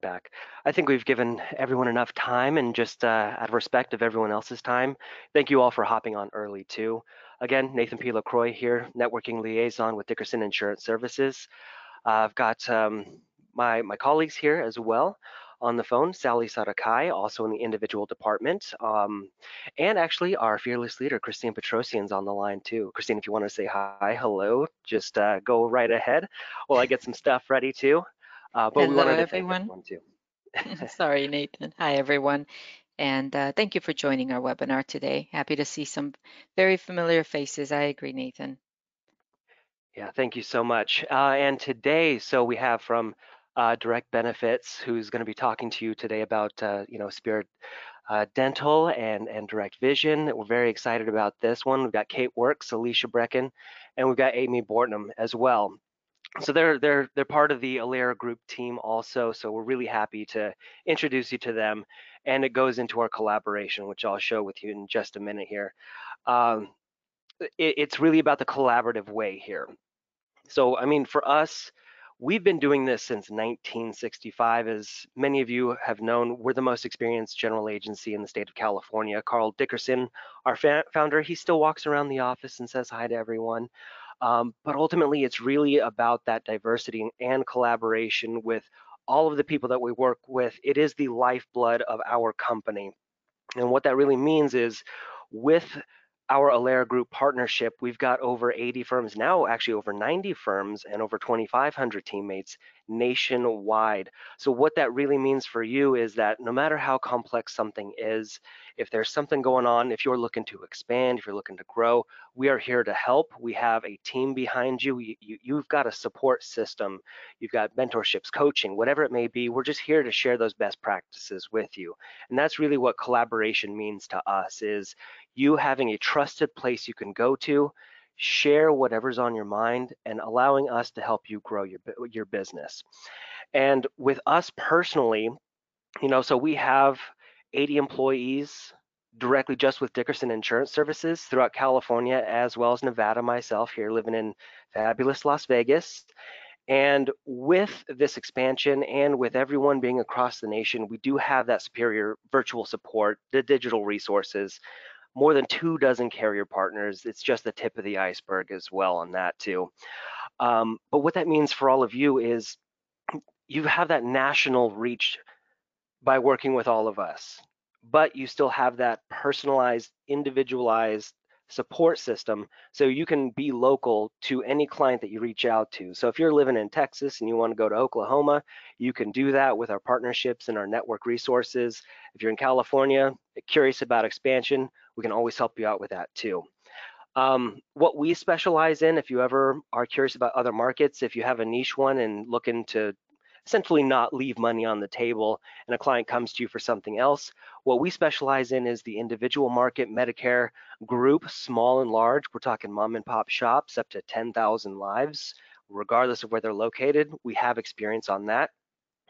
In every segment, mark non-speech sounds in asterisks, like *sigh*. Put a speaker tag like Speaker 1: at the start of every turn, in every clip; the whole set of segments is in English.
Speaker 1: feedback. I think we've given everyone enough time and just uh, out of respect of everyone else's time, thank you all for hopping on early too. Again, Nathan P. LaCroix here, networking liaison with Dickerson Insurance Services. Uh, I've got um, my, my colleagues here as well on the phone, Sally Sarakai, also in the individual department. Um, and actually our fearless leader, Christine Petrosian's on the line too. Christine, if you want to say hi, hello, just uh, go right ahead while I get some stuff ready too.
Speaker 2: Uh, but Hello, we wanted to everyone. thank everyone too. *laughs* *laughs* Sorry, Nathan. Hi, everyone. And uh, thank you for joining our webinar today. Happy to see some very familiar faces. I agree, Nathan.
Speaker 1: Yeah, thank you so much. Uh, and today, so we have from uh, Direct Benefits, who's going to be talking to you today about, uh, you know, Spirit uh, Dental and, and Direct Vision. We're very excited about this one. We've got Kate Works, Alicia Brecken, and we've got Amy Bortnam as well so they're they're they're part of the Alera Group team also. So we're really happy to introduce you to them, and it goes into our collaboration, which I'll show with you in just a minute here. Um, it, it's really about the collaborative way here. So I mean, for us, we've been doing this since 1965. As many of you have known, we're the most experienced general agency in the state of California. Carl Dickerson, our founder, he still walks around the office and says hi to everyone. Um, but ultimately, it's really about that diversity and collaboration with all of the people that we work with. It is the lifeblood of our company. And what that really means is with our Alera Group partnership, we've got over 80 firms now, actually over 90 firms and over 2,500 teammates nationwide. So what that really means for you is that no matter how complex something is, if there's something going on, if you're looking to expand, if you're looking to grow, we are here to help. We have a team behind you. you, you have got a support system. You've got mentorships, coaching, whatever it may be. We're just here to share those best practices with you. And that's really what collaboration means to us is you having a trusted place you can go to, share whatever's on your mind and allowing us to help you grow your, your business. And with us personally, you know, so we have 80 employees directly just with Dickerson Insurance Services throughout California, as well as Nevada, myself here living in fabulous Las Vegas. And with this expansion and with everyone being across the nation, we do have that superior virtual support, the digital resources, more than two dozen carrier partners. It's just the tip of the iceberg as well on that too. Um, but what that means for all of you is you have that national reach by working with all of us. But you still have that personalized, individualized support system so you can be local to any client that you reach out to. So if you're living in Texas and you want to go to Oklahoma, you can do that with our partnerships and our network resources. If you're in California, curious about expansion, we can always help you out with that too. Um, what we specialize in, if you ever are curious about other markets, if you have a niche one and looking to essentially not leave money on the table and a client comes to you for something else. What we specialize in is the individual market Medicare group, small and large. We're talking mom and pop shops up to 10,000 lives, regardless of where they're located. We have experience on that.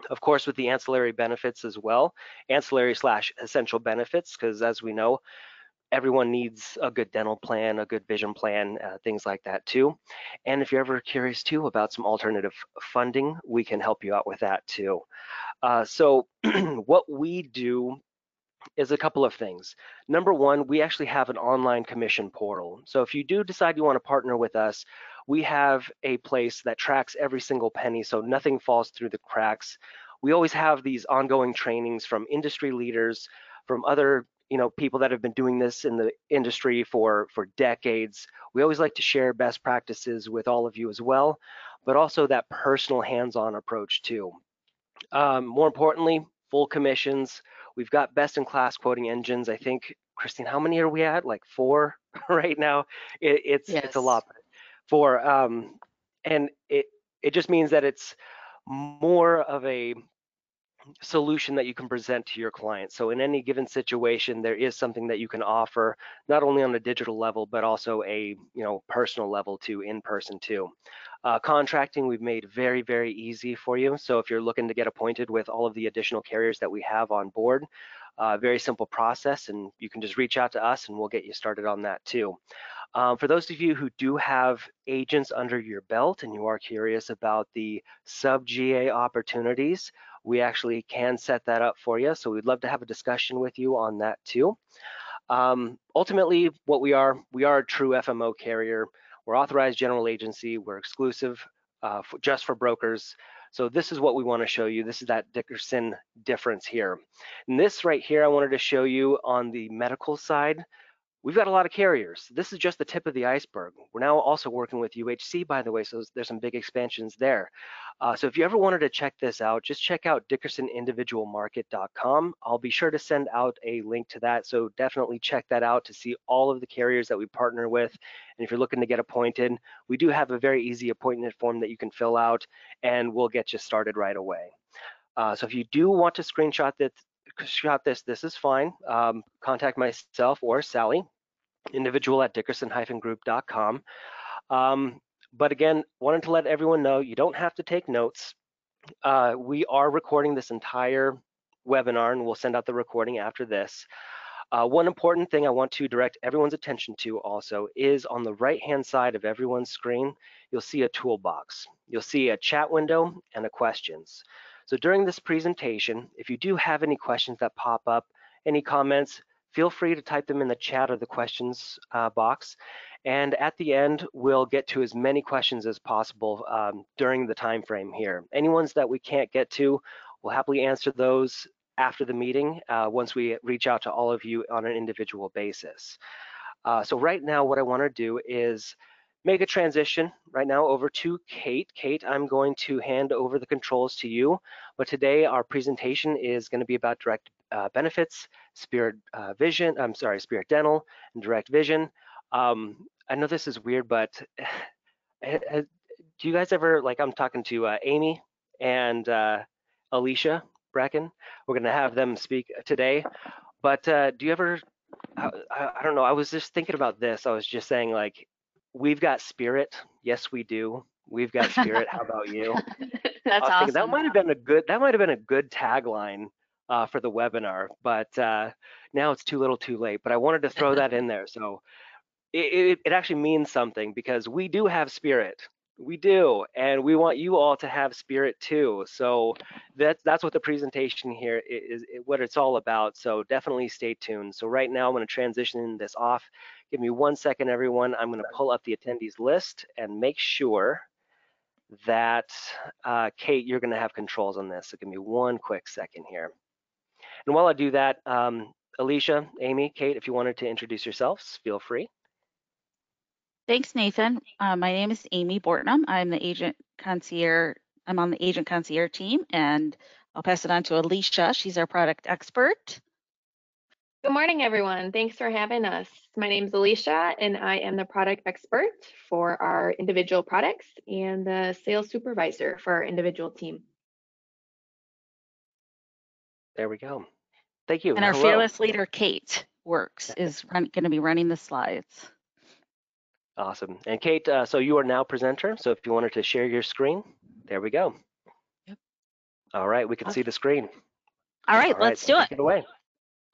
Speaker 1: Of course, with the ancillary benefits as well, ancillary slash essential benefits, because as we know, everyone needs a good dental plan, a good vision plan, uh, things like that too. And if you're ever curious too about some alternative funding, we can help you out with that too. Uh, so *clears throat* what we do is a couple of things. Number one, we actually have an online commission portal. So if you do decide you want to partner with us, we have a place that tracks every single penny so nothing falls through the cracks. We always have these ongoing trainings from industry leaders, from other you know people that have been doing this in the industry for for decades we always like to share best practices with all of you as well but also that personal hands-on approach too. Um, more importantly full commissions. We've got best in class quoting engines. I think christine how many are we at? Like four *laughs* right now? It, it's yes. it's a lot. For um and it it just means that it's more of a solution that you can present to your client. So in any given situation, there is something that you can offer, not only on a digital level, but also a you know personal level to in person too. Uh, contracting we've made very, very easy for you. So if you're looking to get appointed with all of the additional carriers that we have on board, uh, very simple process and you can just reach out to us and we'll get you started on that too. Um, for those of you who do have agents under your belt and you are curious about the sub-GA opportunities, we actually can set that up for you. So we'd love to have a discussion with you on that too. Um, ultimately, what we are, we are a true FMO carrier. We're authorized general agency. We're exclusive uh, for, just for brokers. So this is what we want to show you. This is that Dickerson difference here. And this right here, I wanted to show you on the medical side. We've got a lot of carriers. This is just the tip of the iceberg. We're now also working with UHC, by the way, so there's some big expansions there. Uh, so if you ever wanted to check this out, just check out dickersonindividualmarket.com. I'll be sure to send out a link to that, so definitely check that out to see all of the carriers that we partner with. And if you're looking to get appointed, we do have a very easy appointment form that you can fill out, and we'll get you started right away. Uh, so if you do want to screenshot this, shot this, this is fine. Um, contact myself or Sally, individual at dickerson-group.com. Um, but again, wanted to let everyone know you don't have to take notes. Uh, we are recording this entire webinar and we'll send out the recording after this. Uh, one important thing I want to direct everyone's attention to also is on the right-hand side of everyone's screen, you'll see a toolbox. You'll see a chat window and a questions. So during this presentation, if you do have any questions that pop up, any comments, feel free to type them in the chat or the questions uh, box. And at the end, we'll get to as many questions as possible um, during the time frame here. Any ones that we can't get to, we'll happily answer those after the meeting uh, once we reach out to all of you on an individual basis. Uh, so right now, what I want to do is make a transition right now over to Kate. Kate, I'm going to hand over the controls to you, but today our presentation is going to be about direct uh, benefits, Spirit uh, Vision, I'm sorry, Spirit Dental, and Direct Vision. Um, I know this is weird, but *sighs* do you guys ever, like I'm talking to uh, Amy and uh, Alicia Bracken, we're going to have them speak today, but uh, do you ever, I, I don't know, I was just thinking about this. I was just saying like, we've got spirit. Yes, we do. We've got spirit. How about you? *laughs*
Speaker 3: That's awesome. Thinking,
Speaker 1: that might have been a good. That might have been a good tagline uh, for the webinar, but uh, now it's too little, too late. But I wanted to throw that in there, so it, it, it actually means something because we do have spirit. We do, and we want you all to have spirit too. So that's that's what the presentation here is, is what it's all about. So definitely stay tuned. So right now I'm going to transition this off Give me one second, everyone. I'm going to pull up the attendees list and make sure that, uh, Kate, you're going to have controls on this. So give me one quick second here. And while I do that, um, Alicia, Amy, Kate, if you wanted to introduce yourselves, feel free.
Speaker 3: Thanks, Nathan. Uh, my name is Amy Bortnam. I'm the agent concierge. I'm on the agent concierge team, and I'll pass it on to Alicia. She's our product expert.
Speaker 4: Good morning, everyone. Thanks for having us. My name is Alicia, and I am the product expert for our individual products and the sales supervisor for our individual team.
Speaker 1: There we go. Thank you.
Speaker 3: And our Hello. fearless leader, Kate, works, is going to be running the slides.
Speaker 1: Awesome. And Kate, uh, so you are now presenter. So if you wanted to share your screen, there we go. Yep. All right, we can awesome. see the screen.
Speaker 3: All right, All right let's do it.
Speaker 1: it away.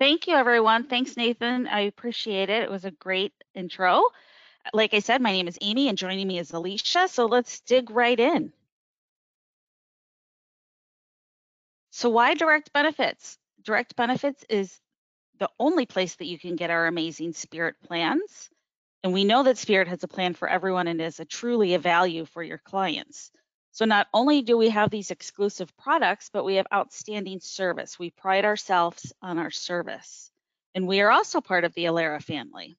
Speaker 3: Thank you, everyone. Thanks, Nathan. I appreciate it. It was a great intro. Like I said, my name is Amy, and joining me is Alicia. So let's dig right in. So, why direct benefits? Direct benefits is the only place that you can get our amazing Spirit plans. And we know that Spirit has a plan for everyone and is a truly a value for your clients. So not only do we have these exclusive products, but we have outstanding service. We pride ourselves on our service. And we are also part of the Alera family.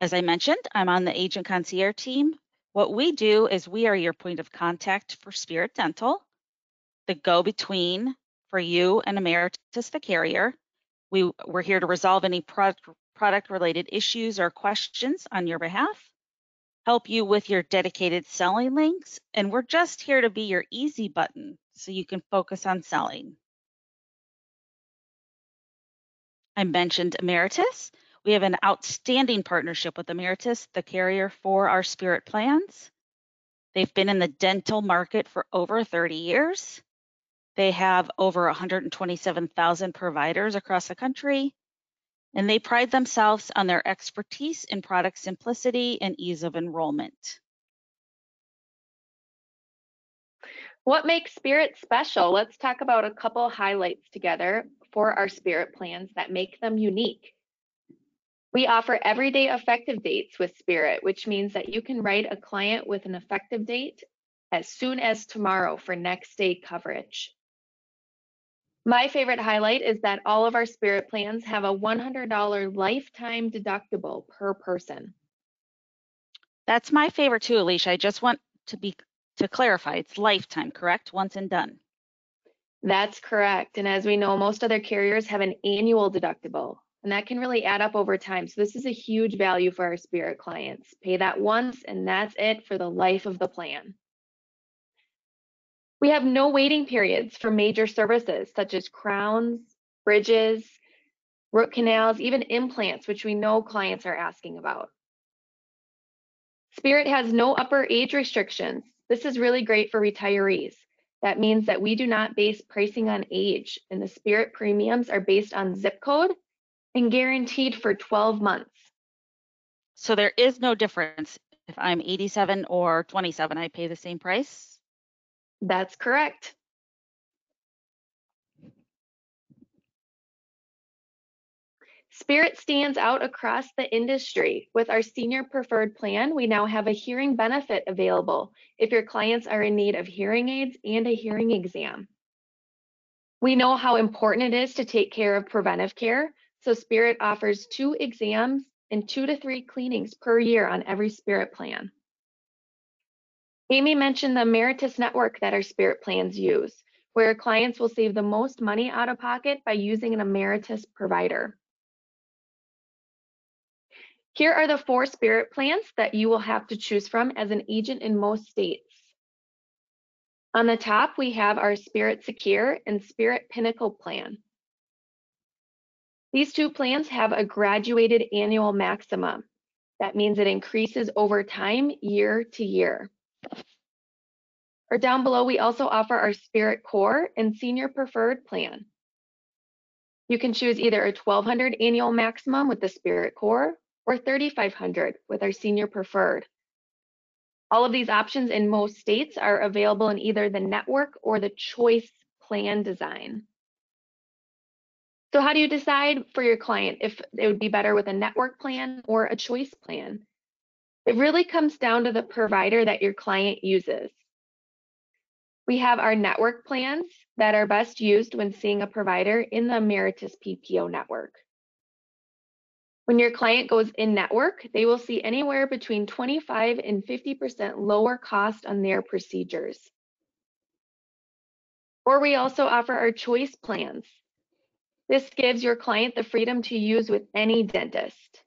Speaker 3: As I mentioned, I'm on the Agent Concierge team. What we do is we are your point of contact for Spirit Dental, the go-between for you and Ameritas the carrier. We, we're here to resolve any product, product related issues or questions on your behalf help you with your dedicated selling links, and we're just here to be your easy button so you can focus on selling. I mentioned Ameritas. We have an outstanding partnership with Ameritas, the carrier for our Spirit plans. They've been in the dental market for over 30 years. They have over 127,000 providers across the country. and they pride themselves on their expertise in product simplicity and ease of enrollment.
Speaker 4: What makes Spirit special? Let's talk about a couple highlights together for our Spirit plans that make them unique. We offer everyday effective dates with Spirit, which means that you can write a client with an effective date as soon as tomorrow for next day coverage. My favorite highlight is that all of our Spirit plans have a $100 lifetime deductible per person.
Speaker 3: That's my favorite too, Alicia. I just want to be to clarify, it's lifetime, correct? Once and done.
Speaker 4: That's correct. And as we know, most other carriers have an annual deductible, and that can really add up over time. So this is a huge value for our Spirit clients. Pay that once, and that's it for the life of the plan. We have no waiting periods for major services such as crowns, bridges, root canals, even implants, which we know clients are asking about. Spirit has no upper age restrictions. This is really great for retirees. That means that we do not base pricing on age, and the Spirit premiums are based on zip code and guaranteed for 12 months.
Speaker 3: So there is no difference if I'm 87 or 27, I pay the same price?
Speaker 4: That's correct. Spirit stands out across the industry. With our senior preferred plan, we now have a hearing benefit available if your clients are in need of hearing aids and a hearing exam. We know how important it is to take care of preventive care, so Spirit offers two exams and two to three cleanings per year on every Spirit plan. Amy mentioned the Ameritas network that our Spirit plans use, where clients will save the most money out of pocket by using an Ameritas provider. Here are the four Spirit plans that you will have to choose from as an agent in most states. On the top, we have our Spirit Secure and Spirit Pinnacle plan. These two plans have a graduated annual maximum. That means it increases over time, year to year. Or down below, we also offer our Spirit Core and Senior Preferred plan. You can choose either a 1200 annual maximum with the Spirit Core or 3500 with our Senior Preferred. All of these options in most states are available in either the network or the choice plan design. So how do you decide for your client if it would be better with a network plan or a choice plan? It really comes down to the provider that your client uses. We have our network plans that are best used when seeing a provider in the Ameritas PPO network. When your client goes in network, they will see anywhere between 25 and 50% lower cost on their procedures. Or we also offer our choice plans. This gives your client the freedom to use with any dentist.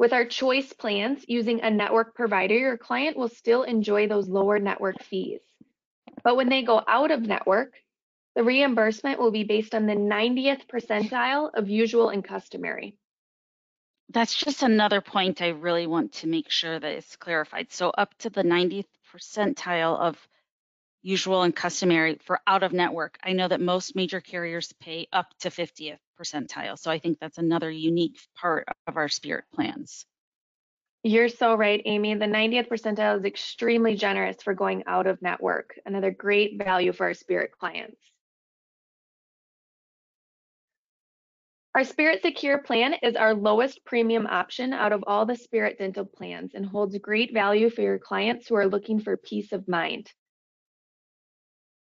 Speaker 4: With our choice plans using a network provider, your client will still enjoy those lower network fees. But when they go out of network, the reimbursement will be based on the 90th percentile of usual and customary.
Speaker 3: That's just another point I really want to make sure that it's clarified. So up to the 90th percentile of usual and customary for out of network. I know that most major carriers pay up to 50th percentile. So I think that's another unique part of our Spirit plans.
Speaker 4: You're so right, Amy. The 90th percentile is extremely generous for going out of network. Another great value for our Spirit clients. Our Spirit Secure plan is our lowest premium option out of all the Spirit dental plans and holds great value for your clients who are looking for peace of mind.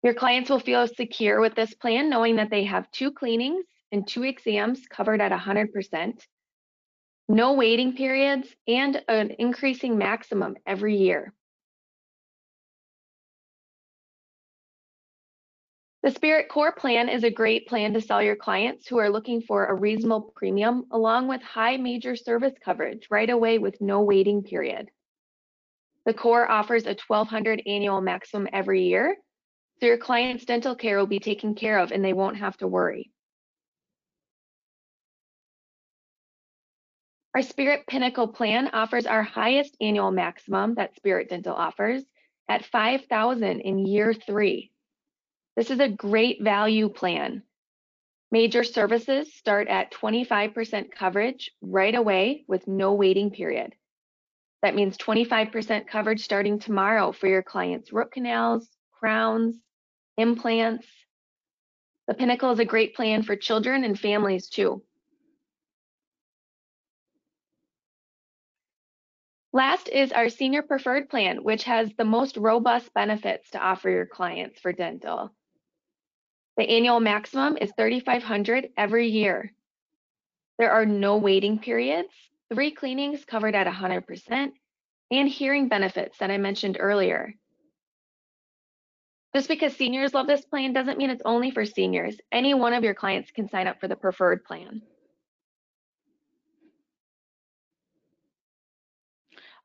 Speaker 4: Your clients will feel secure with this plan knowing that they have two cleanings and two exams covered at 100%, no waiting periods, and an increasing maximum every year. The Spirit Core plan is a great plan to sell your clients who are looking for a reasonable premium along with high major service coverage right away with no waiting period. The Core offers a 1200 annual maximum every year, so your client's dental care will be taken care of and they won't have to worry. Our Spirit Pinnacle plan offers our highest annual maximum that Spirit Dental offers at 5000 in year three. This is a great value plan. Major services start at 25% coverage right away with no waiting period. That means 25% coverage starting tomorrow for your clients' root canals, crowns, implants. The Pinnacle is a great plan for children and families too. Last is our senior preferred plan, which has the most robust benefits to offer your clients for dental. The annual maximum is 3500 every year. There are no waiting periods, three cleanings covered at 100%, and hearing benefits that I mentioned earlier. Just because seniors love this plan doesn't mean it's only for seniors. Any one of your clients can sign up for the preferred plan.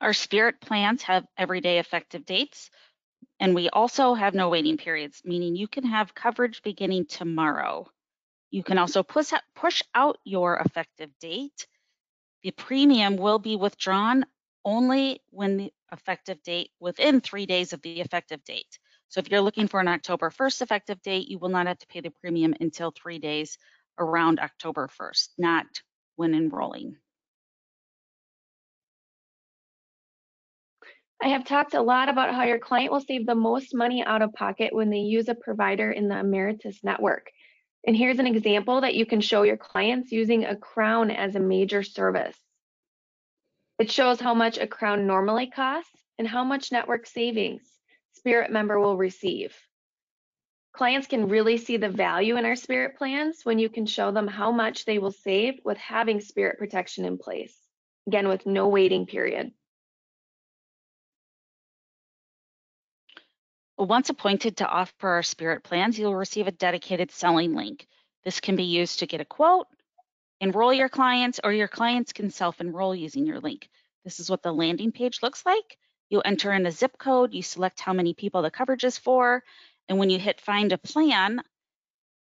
Speaker 3: Our Spirit plans have everyday effective dates, and we also have no waiting periods, meaning you can have coverage beginning tomorrow. You can also push out, your effective date. The premium will be withdrawn only when the effective date within three days of the effective date. So if you're looking for an October 1st effective date, you will not have to pay the premium until three days around October 1st, not when enrolling.
Speaker 4: I have talked a lot about how your client will save the most money out of pocket when they use a provider in the Ameritas network. And here's an example that you can show your clients using a crown as a major service. It shows how much a crown normally costs and how much network savings Spirit member will receive. Clients can really see the value in our Spirit plans when you can show them how much they will save with having Spirit protection in place, again, with no waiting period.
Speaker 3: Once appointed to offer our Spirit plans, you'll receive a dedicated selling link. This can be used to get a quote, enroll your clients, or your clients can self-enroll using your link. This is what the landing page looks like. You enter in a zip code, you select how many people the coverage is for, and when you hit find a plan,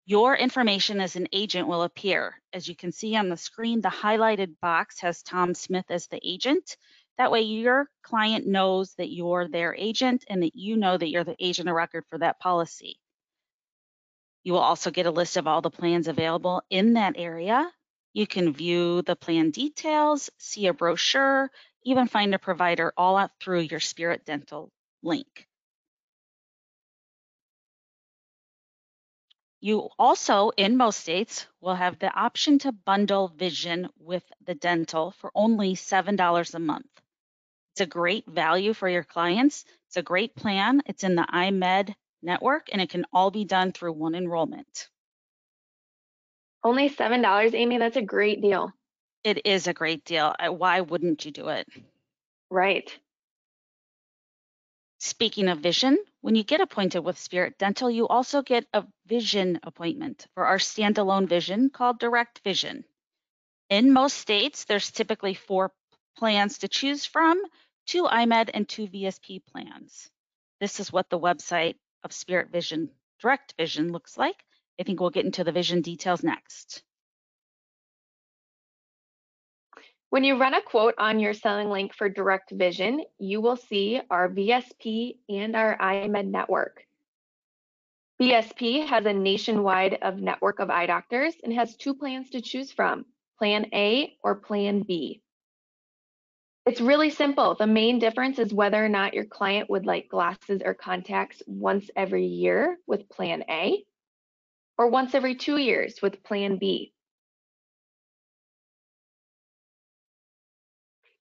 Speaker 3: your information as an agent will appear. As you can see on the screen, the highlighted box has Tom Smith as the agent. That way your client knows that you're their agent and that you know that you're the agent of record for that policy. You will also get a list of all the plans available in that area. You can view the plan details, see a brochure, even find a provider all out through your Spirit Dental link. You also, in most states, will have the option to bundle vision with the dental for only $7 a month. It's a great value for your clients. It's a great plan. It's in the EyeMed network and it can all be done through one enrollment.
Speaker 4: Only $7, Amy, that's a great deal.
Speaker 3: It is a great deal. Why wouldn't you do it?
Speaker 4: Right.
Speaker 3: Speaking of vision, when you get appointed with Spirit Dental, you also get a vision appointment for our standalone vision called Direct Vision. In most states, there's typically four plans to choose from, two EyeMed and two VSP plans. This is what the website of Spirit Vision Direct Vision looks like. I think we'll get into the vision details next.
Speaker 4: When you run a quote on your selling link for Direct Vision, you will see our VSP and our EyeMed network. VSP has a nationwide of network of eye doctors and has two plans to choose from, Plan A or Plan B. It's really simple. The main difference is whether or not your client would like glasses or contacts once every year with Plan A or once every two years with Plan B.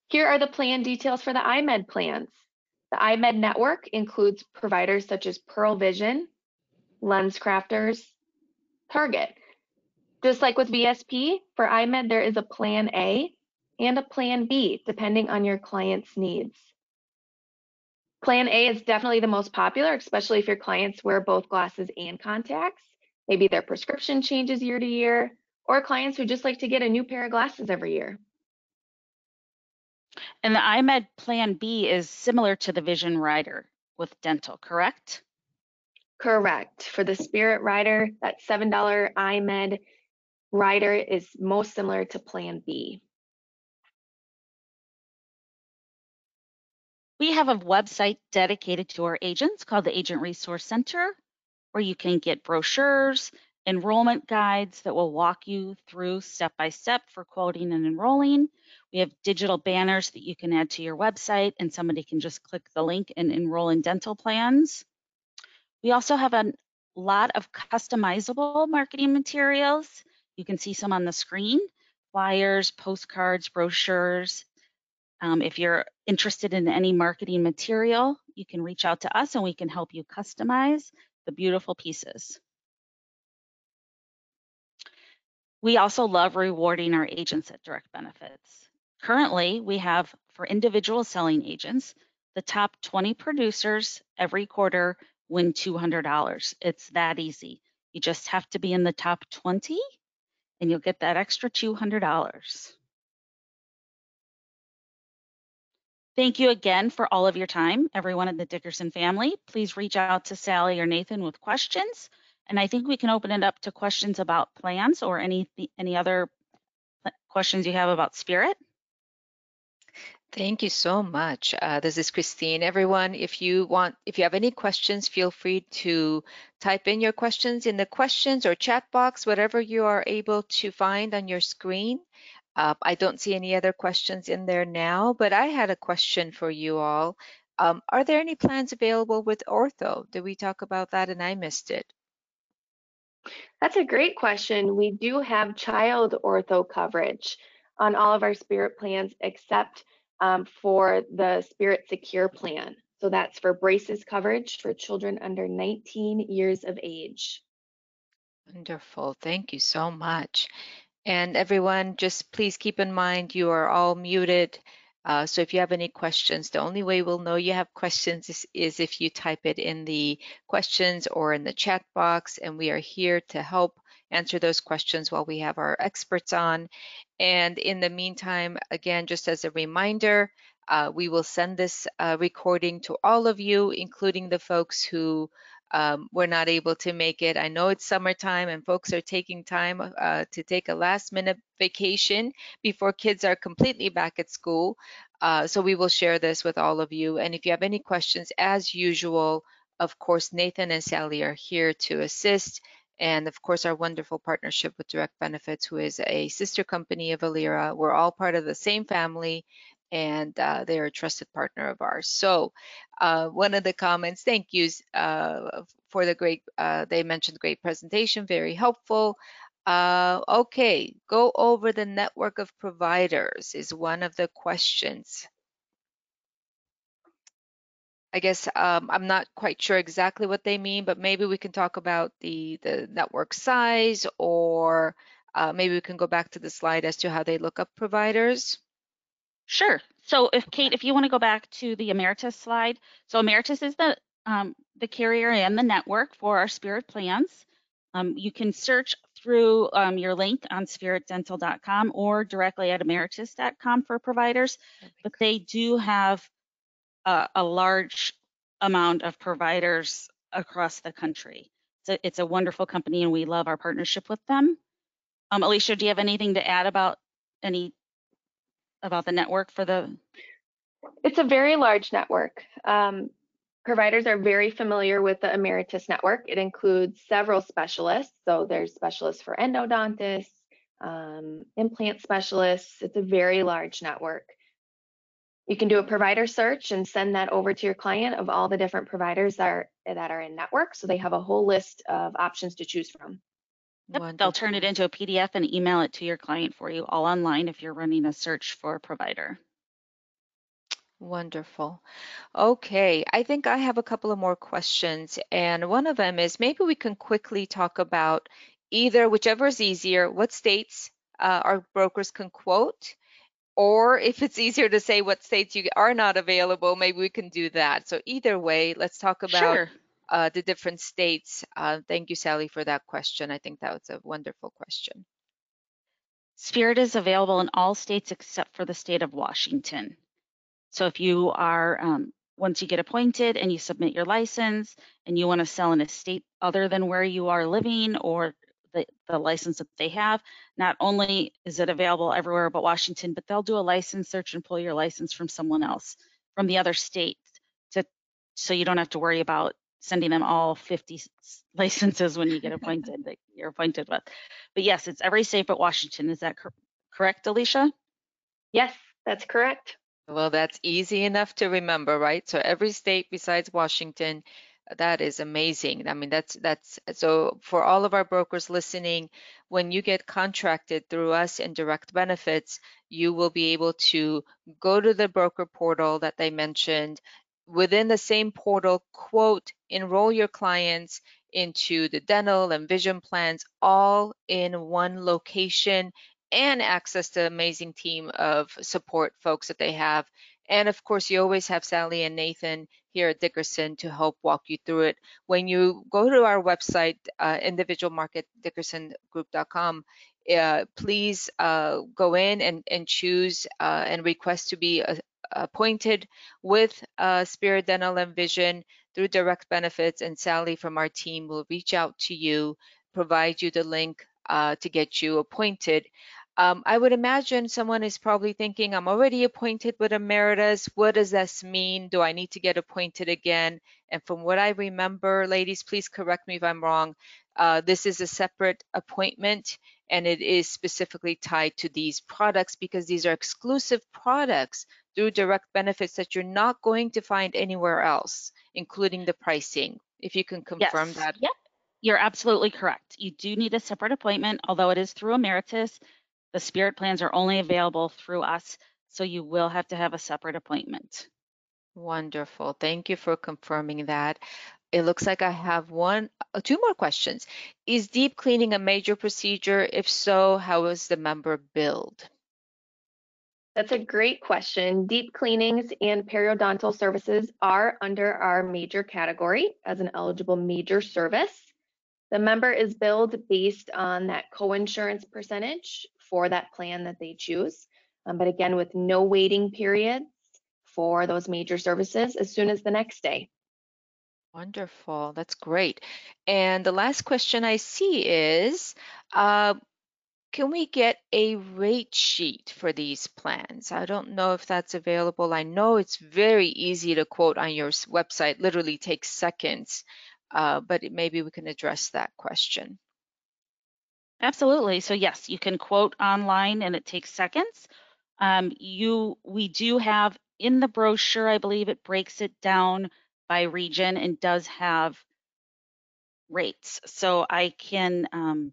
Speaker 4: Here are the plan details for the EyeMed plans. The EyeMed network includes providers such as Pearle Vision, LensCrafters, Target. Just like with VSP, for EyeMed, there is a Plan A and a plan B, depending on your client's needs. Plan A is definitely the most popular, especially if your clients wear both glasses and contacts. Maybe their prescription changes year to year, or clients who just like to get a new pair of glasses every year.
Speaker 3: And the EyeMed Plan B is similar to the Vision Rider with dental, correct?
Speaker 4: Correct. For the Spirit Rider, that $7 EyeMed Rider is most similar to Plan B.
Speaker 3: We have a website dedicated to our agents called the Agent Resource Center, where you can get brochures enrollment guides that will walk you through step by step for quoting and enrolling. We have digital banners that you can add to your website and somebody can just click the link and enroll in dental plans. We also have a lot of customizable marketing materials. You can see some on the screen, flyers, postcards, brochures. Um, if you're interested in any marketing material, you can reach out to us and we can help you customize the beautiful pieces. We also love rewarding our agents at Direct Benefits. Currently, we have for individual selling agents, the top 20 producers every quarter win $200. It's that easy. You just have to be in the top 20 and you'll get that extra $200. Thank you again for all of your time, everyone in the Dickerson family. Please reach out to Sally or Nathan with questions. And I think we can open it up to questions about plans or any, any other questions you have about Spirit.
Speaker 2: Thank you so much. Uh, this is Christine. Everyone, if you want, if you have any questions, feel free to type in your questions in the questions or chat box, whatever you are able to find on your screen. Uh, I don't see any other questions in there now, but I had a question for you all. Um, are there any plans available with ortho? Did we talk about that and I missed it?
Speaker 4: That's a great question. We do have child ortho coverage on all of our Spirit plans except um, for the Spirit Secure plan. So that's for braces coverage for children under 19 years of age.
Speaker 2: Wonderful. Thank you so much. And everyone, just please keep in mind you are all muted. Uh, so if you have any questions, the only way we'll know you have questions is, is if you type it in the questions or in the chat box, and we are here to help answer those questions while we have our experts on. And in the meantime, again, just as a reminder, uh, we will send this uh, recording to all of you, including the folks who um, were not able to make it. I know it's summertime and folks are taking time uh, to take a last minute vacation before kids are completely back at school. Uh, so we will share this with all of you. And if you have any questions, as usual, of course, Nathan and Sally are here to assist. And of course, our wonderful partnership with Direct Benefits, who is a sister company of Alera. We're all part of the same family and uh, they're a trusted partner of ours. So uh, one of the comments, thank yous uh, for the great, uh, they mentioned great presentation, very helpful. Uh, okay, go over the network of providers is one of the questions. I guess um, I'm not quite sure exactly what they mean, but maybe we can talk about the, the network size or uh, maybe we can go back to the slide as to how they look up providers.
Speaker 3: Sure. So if Kate, if you want to go back to the Ameritas slide. So Ameritas is the um, the carrier and the network for our Spirit plans. Um, you can search through um, your link on spiritdental.com or directly at ameritas.com for providers, but they do have a, a large amount of providers across the country. So it's a wonderful company and we love our partnership with them. Um, Alicia, do you have anything to add about any about the network for the?
Speaker 4: It's a very large network. Um, providers are very familiar with the Ameritas network. It includes several specialists. So there's specialists for endodontists, um, implant specialists. It's a very large network. You can do a provider search and send that over to your client of all the different providers that are, that are in network. So they have a whole list of options to choose from.
Speaker 3: Yep, they'll turn it into a PDF and email it to your client for you all online if you're running a search for a provider.
Speaker 2: Wonderful. Okay, I think I have a couple of more questions. And one of them is maybe we can quickly talk about either, whichever is easier, what states uh, our brokers can quote, or if it's easier to say what states you are not available, maybe we can do that. So either way, let's talk about sure uh, the different states. Uh, thank you, Sally, for that question. I think that was a wonderful question.
Speaker 3: Spirit is available in all states except for the state of Washington. So if you are, um, once you get appointed and you submit your license and you want to sell in a state other than where you are living or the, the license that they have, not only is it available everywhere but Washington, but they'll do a license search and pull your license from someone else from the other state to, so you don't have to worry about sending them all 50 licenses when you get appointed that you're appointed with. But yes, it's every state but Washington. Is that cor- correct, Alicia?
Speaker 4: Yes, that's correct.
Speaker 2: Well, that's easy enough to remember, right? So every state besides Washington, uh, that is amazing. I mean, that's that's so for all of our brokers listening, when you get contracted through us in direct benefits, you will be able to go to the broker portal that they mentioned. Within the same portal, quote, enroll your clients into the dental and vision plans all in one location and access the amazing team of support folks that they have. And of course, you always have Sally and Nathan here at Dickerson to help walk you through it. When you go to our website, uh, individualmarketdickersongroup.com, uh, please uh, go in and, and choose uh, and request to be uh, appointed with uh, Spirit Dental and Vision through direct benefits, and Sally from our team will reach out to you, provide you the link uh, to get you appointed. Um, I would imagine someone is probably thinking, I'm already appointed with Ameritas. What does this mean? Do I need to get appointed again? And from what I remember, ladies, please correct me if I'm wrong. Uh, this is a separate appointment and it is specifically tied to these products because these are exclusive products through direct benefits that you're not going to find anywhere else, including the pricing. If you can confirm
Speaker 3: yes.
Speaker 2: that.
Speaker 3: Yep. You're absolutely correct. You do need a separate appointment, although it is through Ameritas. The Spirit plans are only available through us, so you will have to have a separate appointment.
Speaker 2: Wonderful. Thank you for confirming that. It looks like I have one, uh, two more questions. Is deep cleaning a major procedure? If so, how is the member billed?
Speaker 4: That's a great question. Deep cleanings and periodontal services are under our major category as an eligible major service. The member is billed based on that co-insurance percentage for that plan that they choose. Um, but again, with no waiting periods for those major services as soon as the next day.
Speaker 2: Wonderful. That's great. And the last question I see is, uh, can we get a rate sheet for these plans? I don't know if that's available. I know it's very easy to quote on your website, literally takes seconds, uh, but maybe we can address that question.
Speaker 3: Absolutely. So yes, you can quote online and it takes seconds. Um, you, we do have in the brochure, I believe it breaks it down by region and does have rates. So I can um,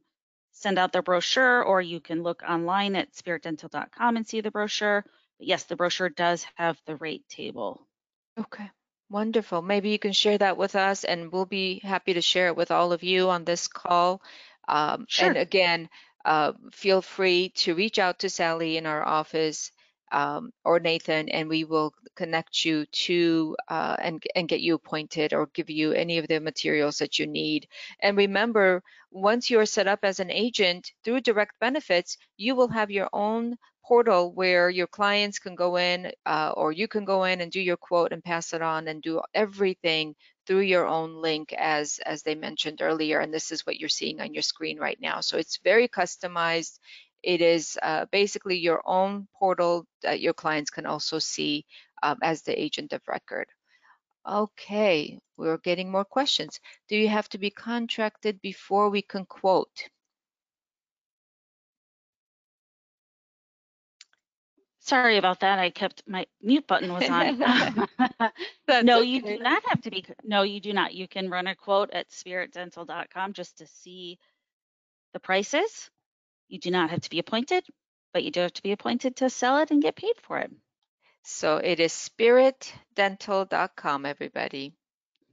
Speaker 3: send out the brochure or you can look online at spiritdental.com and see the brochure. But yes, the brochure does have the rate table.
Speaker 2: Okay, wonderful. Maybe you can share that with us and we'll be happy to share it with all of you on this call. Um,
Speaker 3: Sure.
Speaker 2: And again, uh, feel free to reach out to Sally in our office um, or Nathan, and we will connect you to uh, and, and get you appointed or give you any of the materials that you need. And remember, once you're set up as an agent through direct benefits, you will have your own portal where your clients can go in uh, or you can go in and do your quote and pass it on and do everything through your own link as as they mentioned earlier and this is what you're seeing on your screen right now so it's very customized it is uh, basically your own portal that your clients can also see um, as the agent of record okay we're getting more questions do you have to be contracted before we can quote
Speaker 3: Sorry about that. I kept my mute button was on. *laughs* *laughs* No, you do not have to be. No, you do not. You can run a quote at spiritdental.com just to see the prices. You do not have to be appointed, but you do have to be appointed to sell it and get paid for it.
Speaker 2: So it is spiritdental.com, everybody,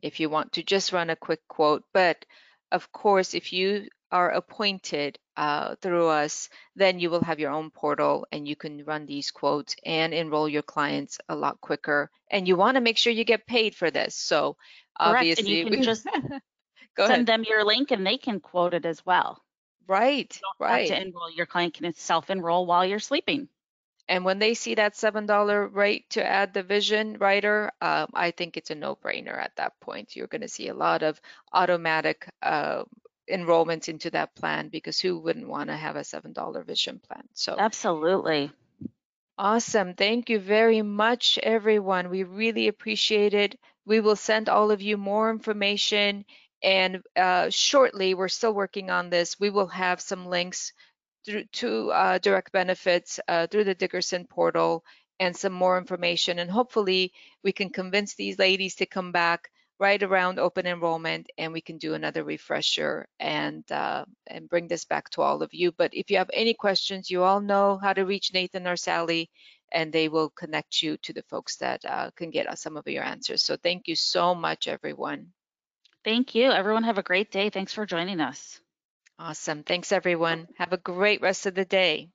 Speaker 2: if you want to just run a quick quote. But of course, if you are appointed uh, through us, then you will have your own portal and you can run these quotes and enroll your clients a lot quicker. And you want to make sure you get paid for this. So
Speaker 3: Correct, and you can
Speaker 2: we-
Speaker 3: just *laughs*
Speaker 2: go
Speaker 3: Send
Speaker 2: ahead.
Speaker 3: them your link and they can quote it as well.
Speaker 2: Right,
Speaker 3: You don't
Speaker 2: right.
Speaker 3: have to enroll. Your client can self-enroll while you're sleeping.
Speaker 2: And when they see that $7 rate to add the vision writer, um, I think it's a no-brainer at that point. You're going to see a lot of automatic uh, enrollments into that plan because who wouldn't want to have a $7 vision plan? So
Speaker 3: Absolutely.
Speaker 2: Awesome. Thank you very much, everyone. We really appreciate it. We will send all of you more information. And uh, shortly, we're still working on this. We will have some links through to uh, direct benefits uh, through the Dickerson portal and some more information. And hopefully, we can convince these ladies to come back right around open enrollment and we can do another refresher and uh, and bring this back to all of you. But if you have any questions, you all know how to reach Nathan or Sally and they will connect you to the folks that uh, can get some of your answers. So thank you so much, everyone.
Speaker 3: Thank you. Everyone have a great day. Thanks for joining us.
Speaker 2: Awesome. Thanks, everyone. Have a great rest of the day.